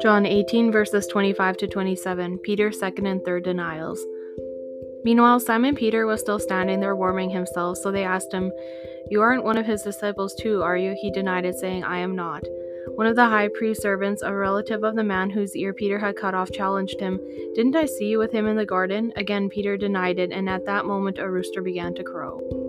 John 18 verses 25 to 27, Peter's second and third denials. Meanwhile, Simon Peter was still standing there warming himself, so they asked him, You aren't one of his disciples too, are you? He denied it, saying, I am not. One of the high priest's servants, a relative of the man whose ear Peter had cut off, challenged him, Didn't I see you with him in the garden? Again, Peter denied it, and at that moment a rooster began to crow.